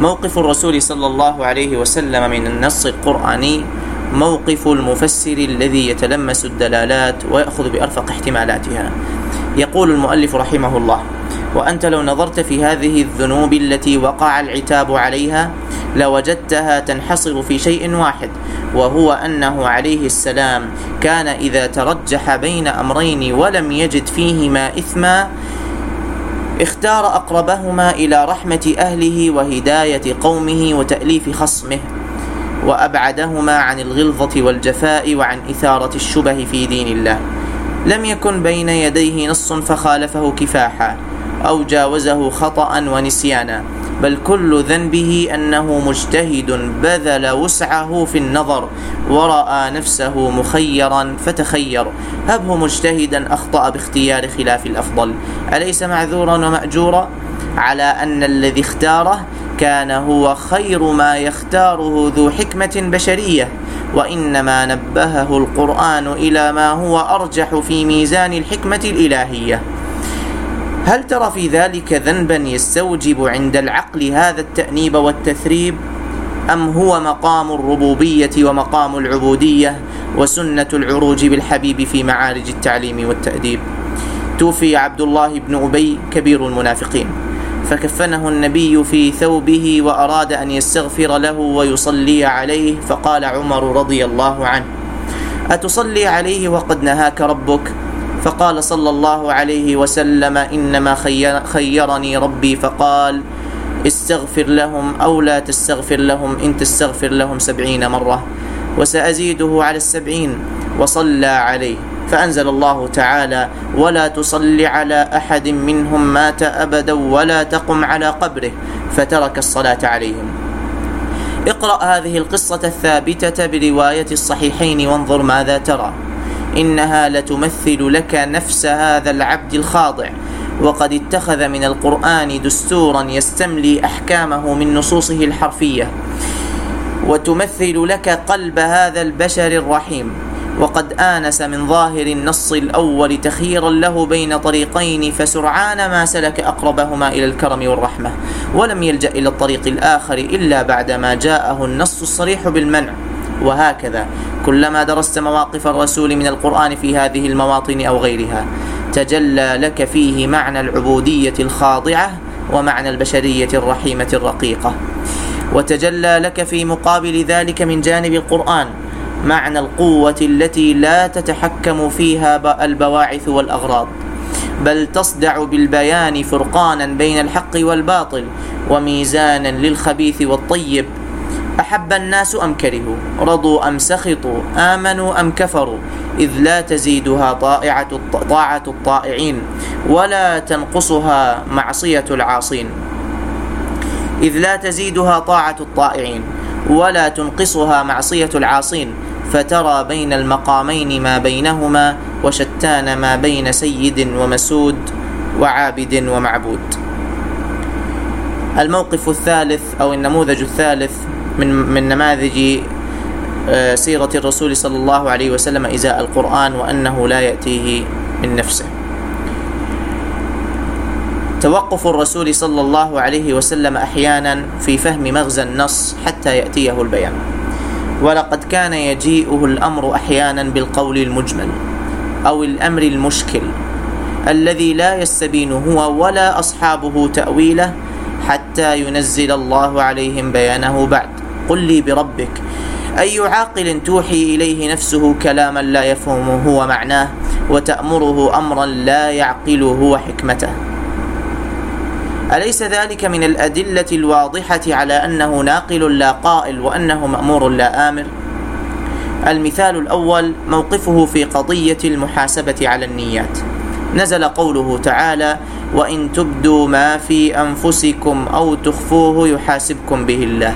موقف الرسول صلى الله عليه وسلم من النص القرآني موقف المفسر الذي يتلمس الدلالات ويأخذ بأرفق احتمالاتها. يقول المؤلف رحمه الله وأنت لو نظرت في هذه الذنوب التي وقع العتاب عليها لوجدتها تنحصر في شيء واحد وهو أنه عليه السلام كان إذا ترجح بين أمرين ولم يجد فيهما إثما اختار أقربهما إلى رحمة أهله وهداية قومه وتأليف خصمه وأبعدهما عن الغلظة والجفاء وعن إثارة الشبه في دين الله. لم يكن بين يديه نص فخالفه كفاحا أو جاوزه خطأ ونسيانا. بل كل ذنبه أنه مجتهد بذل وسعه في النظر ورأى نفسه مخيرا فتخير. هبه مجتهدا أخطأ باختيار خلاف الأفضل. أليس معذورا ومأجورا؟ على أن الذي اختاره كان هو خير ما يختاره ذو حكمة بشرية وإنما نبهه القرآن إلى ما هو أرجح في ميزان الحكمة الإلهية. هل ترى في ذلك ذنبا يستوجب عند العقل هذا التأنيب والتثريب؟ أم هو مقام الربوبية ومقام العبودية وسنة العروج بالحبيب في معارج التعليم والتأديب؟ توفي عبد الله بن أبي كبير المنافقين. فكفنه النبي في ثوبه وأراد أن يستغفر له ويصلي عليه فقال عمر رضي الله عنه أتصلي عليه وقد نهاك ربك؟ فقال صلى الله عليه وسلم إنما خيرني ربي. فقال استغفر لهم أو لا تستغفر لهم إن تستغفر لهم سبعين مرة. وسأزيده على السبعين وصلى عليه. فأنزل الله تعالى ولا تصل على أحد منهم مات أبدا ولا تقم على قبره. فترك الصلاة عليهم. اقرأ هذه القصة الثابتة برواية الصحيحين وانظر ماذا ترى. إنها لتمثل لك نفس هذا العبد الخاضع. وقد اتخذ من القرآن دستورا يستملي أحكامه من نصوصه الحرفية. وتمثل لك قلب هذا البشر الرحيم. وقد آنس من ظاهر النص الأول تخييرا له بين طريقين فسرعان ما سلك أقربهما إلى الكرم والرحمة. ولم يلجأ إلى الطريق الآخر إلا بعدما جاءه النص الصريح بالمنع. وهكذا. كلما درست مواقف الرسول من القرآن في هذه المواطن أو غيرها تجلى لك فيه معنى العبودية الخاضعة ومعنى البشرية الرحيمة الرقيقة. وتجلى لك في مقابل ذلك من جانب القرآن معنى القوة التي لا تتحكم فيها البواعث والأغراض. بل تصدع بالبيان فرقانا بين الحق والباطل وميزانا للخبيث والطيب أحب الناس أم كرهوا؟ رضوا أم سخطوا؟ آمنوا أم كفروا؟ إذ لا تزيدها طائعة طاعة الطائعين ولا تنقصها معصية العاصين. إذ لا تزيدها طاعة الطائعين ولا تنقصها معصية العاصين. فترى بين المقامين ما بينهما وشتان ما بين سيد ومسود وعابد ومعبود. الموقف الثالث أو النموذج الثالث من من نماذج آه، سيرة الرسول صلى الله عليه وسلم إزاء القرآن وأنه لا يأتيه من نفسه. توقف الرسول صلى الله عليه وسلم أحيانا في فهم مغزى النص حتى يأتيه البيان. ولقد كان يجيئه الأمر أحيانا بالقول المجمل أو الأمر المشكل الذي لا يستبين هو ولا أصحابه تأويله حتى ينزل الله عليهم بيانه بعد. قل لي بربك. أي عاقل توحي إليه نفسه كلاما لا يفهم هو معناه وتأمره أمرا لا يعقل هو حكمته أليس ذلك من الأدلة الواضحة على أنه ناقل لا قائل وأنه مأمور لا آمر؟ المثال الأول موقفه في قضية المحاسبة على النيات. نزل قوله تعالى وإن تبدوا ما في أنفسكم أو تخفوه يحاسبكم به الله.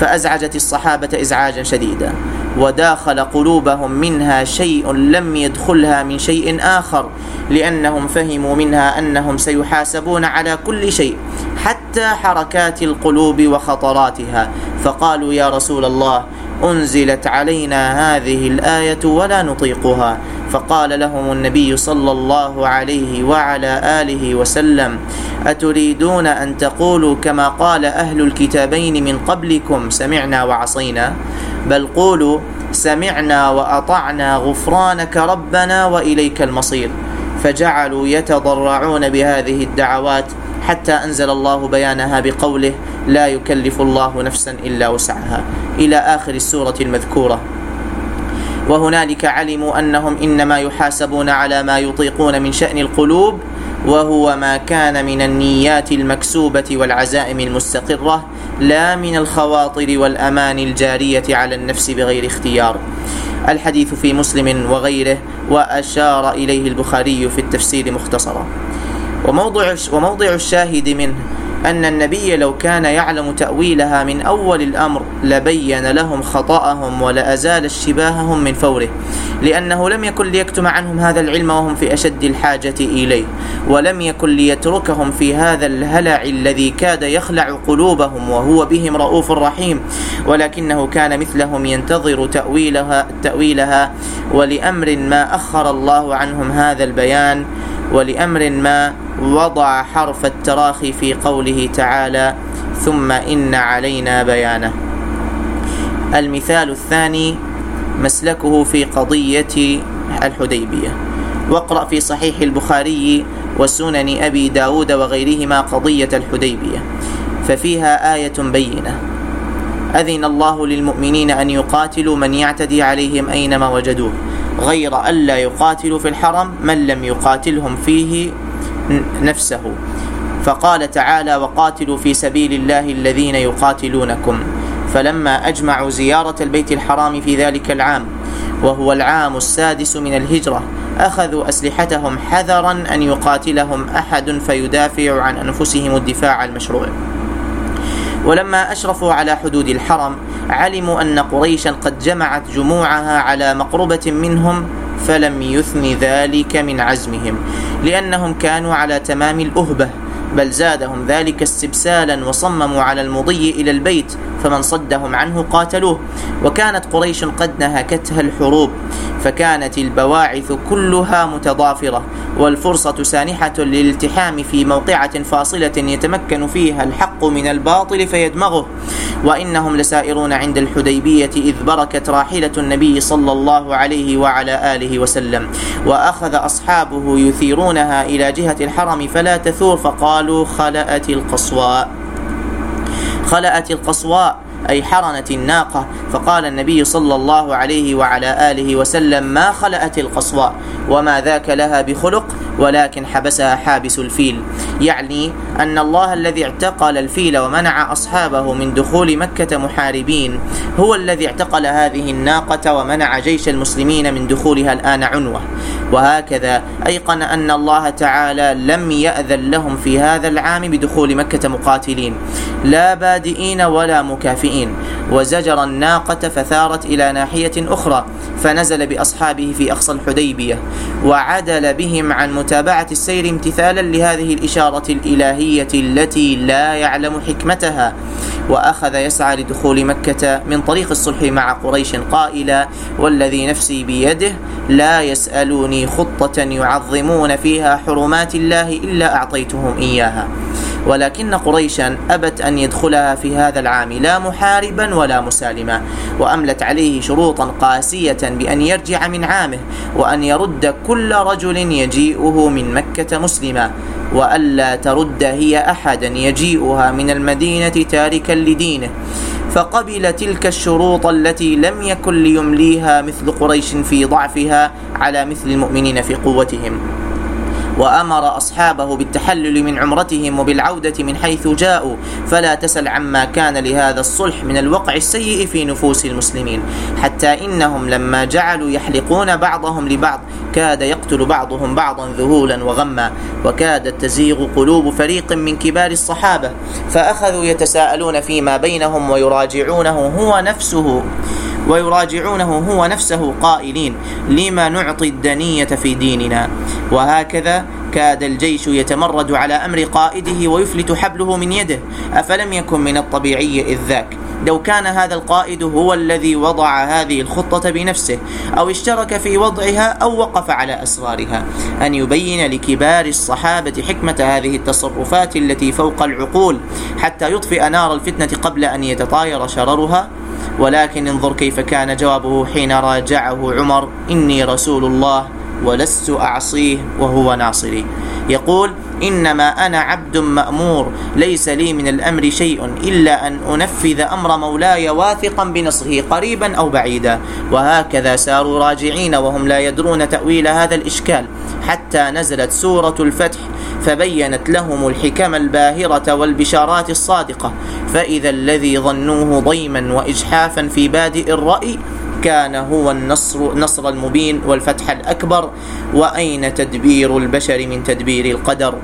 فأزعجت الصحابة إزعاجا شديدا وداخل قلوبهم منها شيء لم يدخلها من شيء آخر لأنهم فهموا منها أنهم سيحاسبون على كل شيء حتى حركات القلوب وخطراتها. فقالوا يا رسول الله أنزلت علينا هذه الآية ولا نطيقها. فقال لهم النبي صلى الله عليه وعلى آله وسلم أتريدون أن تقولوا كما قال أهل الكتابين من قبلكم سمعنا وعصينا؟ بل قولوا سمعنا وأطعنا غفرانك ربنا وإليك المصير. فجعلوا يتضرعون بهذه الدعوات حتى أنزل الله بيانها بقوله لا يكلف الله نفسا إلا وسعها. إلى آخر السورة المذكورة. وهنالك علموا أنهم إنما يحاسبون على ما يطيقون من شأن القلوب وهو ما كان من النيات المكسوبة والعزائم المستقرة لا من الخواطر والأمان الجارية على النفس بغير اختيار. الحديث في مسلم وغيره وأشار إليه البخاري في التفسير مختصرا. وموضع, وموضع الشاهد منه أن النبي لو كان يعلم تأويلها من أول الأمر لبين لهم خطأهم ولأزال اشتباههم من فوره لأنه لم يكن ليكتم عنهم هذا العلم وهم في أشد الحاجة إليه ولم يكن ليتركهم في هذا الهلع الذي كاد يخلع قلوبهم وهو بهم رؤوف رحيم ولكنه كان مثلهم ينتظر تأويلها, تأويلها ولأمر ما أخر الله عنهم هذا البيان ولأمر ما وضع حرف التراخي في قوله تعالى ثم إن علينا بيانه. المثال الثاني مسلكه في قضية الحديبية. واقرأ في صحيح البخاري وسنن أبي داود وغيرهما قضية الحديبية ففيها آية بينة أذن الله للمؤمنين أن يقاتلوا من يعتدي عليهم أينما وجدوه. غير ألا يقاتلوا في الحرم من لم يقاتلهم فيه نفسه. فقال تعالى وقاتلوا في سبيل الله الذين يقاتلونكم. فلما أجمعوا زيارة البيت الحرام في ذلك العام وهو العام السادس من الهجرة أخذوا أسلحتهم حذرا أن يقاتلهم أحد فيدافع عن أنفسهم الدفاع المشروع. ولما أشرفوا على حدود الحرم علموا أن قريشا قد جمعت جموعها على مقربة منهم فلم يثن ذلك من عزمهم لأنهم كانوا على تمام الأهبة. بل زادهم ذلك استبسالا وصمموا على المضي إلى البيت فمن صدهم عنه قاتلوه. وكانت قريش قد نهكتها الحروب فكانت البواعث كلها متضافرة والفرصة سانحة للالتحام في موقعة فاصلة يتمكن فيها الحق من الباطل فيدمغه. وإنهم لسائرون عند الحديبية إذ بركت راحلة النبي صلى الله عليه وعلى آله وسلم وأخذ أصحابه يثيرونها إلى جهة الحرم فلا تثور فقالوا خلأت القصواء. خلأت القصواء أي حرنت الناقة. فقال النبي صلى الله عليه وعلى آله وسلم ما خلأت القصواء؟ وما ذاك لها بخلق؟ ولكن حبسها حابس الفيل. يعني أن الله الذي اعتقل الفيل ومنع أصحابه من دخول مكة محاربين هو الذي اعتقل هذه الناقة ومنع جيش المسلمين من دخولها الآن عنوة. وهكذا أيقن أن الله تعالى لم يأذن لهم في هذا العام بدخول مكة مقاتلين لا بادئين ولا مكافئين. وزجر الناقة فثارت إلى ناحية أخرى فنزل بأصحابه في أقصى الحديبية وعدل بهم عن متابعة السير امتثالا لهذه الإشارة الإلهية التي لا يعلم حكمتها وأخذ يسعى لدخول مكة من طريق الصلح مع قريش قائلا والذي نفسي بيده لا يسألوني خطة يعظمون فيها حرمات الله إلا أعطيتهم إياها. ولكن قريشا أبت أن يدخلها في هذا العام لا محاربا ولا مسالما وأملت عليه شروطا قاسية بأن يرجع من عامه وأن يرد كل رجل يجيئه من مكة مسلما وألا ترد هي أحدا يجيئها من المدينة تاركا لدينه. فقبل تلك الشروط التي لم يكن ليمليها مثل قريش في ضعفها على مثل المؤمنين في قوتهم. وأمر أصحابه بالتحلل من عمرتهم وبالعودة من حيث جاءوا. فلا تسل عما كان لهذا الصلح من الوقع السيء في نفوس المسلمين. حتى إنهم لما جعلوا يحلقون بعضهم لبعض كاد يقتل بعضهم بعضا ذهولا وغما وكادت تزيغ قلوب فريق من كبار الصحابة. فأخذوا يتساءلون فيما بينهم ويراجعونه هو نفسه. ويراجعونه هو نفسه قائلين لما نعطي الدنية في ديننا؟ وهكذا كاد الجيش يتمرد على أمر قائده ويفلت حبله من يده. أفلم يكن من الطبيعي إذ ذاك؟ لو كان هذا القائد هو الذي وضع هذه الخطة بنفسه أو اشترك في وضعها أو وقف على أسرارها. أن يبين لكبار الصحابة حكمة هذه التصرفات التي فوق العقول حتى يطفئ نار الفتنة قبل أن يتطاير شررها؟ ولكن انظر كيف كان جوابه حين راجعه عمر إني رسول الله ولست أعصيه وهو ناصري. يقول إنما أنا عبد مأمور ليس لي من الأمر شيء إلا أن أنفذ أمر مولاي واثقا بنصره قريبا أو بعيدا. وهكذا ساروا راجعين وهم لا يدرون تأويل هذا الإشكال حتى نزلت سورة الفتح فبينت لهم الحكم الباهرة والبشارات الصادقة. فإذا الذي ظنوه ضيما وإجحافا في بادئ الرأي كان هو النصر نصر المبين والفتح الأكبر وأين تدبير البشر من تدبير القدر؟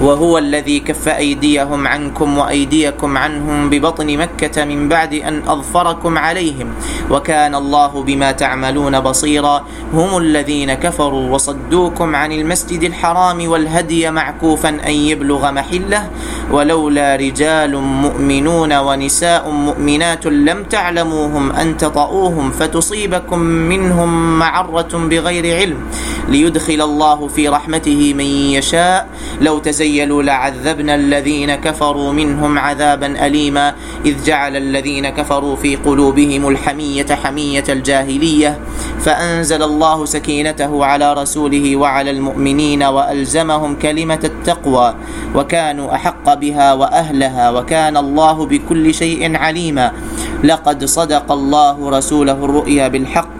وهو الذي كف أيديهم عنكم وأيديكم عنهم ببطن مكة من بعد أن أظفركم عليهم. وكان الله بما تعملون بصيرا. هم الذين كفروا وصدوكم عن المسجد الحرام والهدي معكوفا أن يبلغ محله. ولولا رجال مؤمنون ونساء مؤمنات لم تعلموهم أن تطؤوهم فتصيبكم منهم معرة بغير علم. ليدخل الله في رحمته من يشاء. لو تزيلوا لعذبنا الذين كفروا منهم عذابا أليما. إذ جعل الذين كفروا في قلوبهم الحمية حمية الجاهلية. فأنزل الله سكينته على رسوله وعلى المؤمنين وألزمهم كلمة التقوى. وكانوا أحق بها وأهلها. وكان الله بكل شيء عليما. لقد صدق الله رسوله الرؤيا بالحق.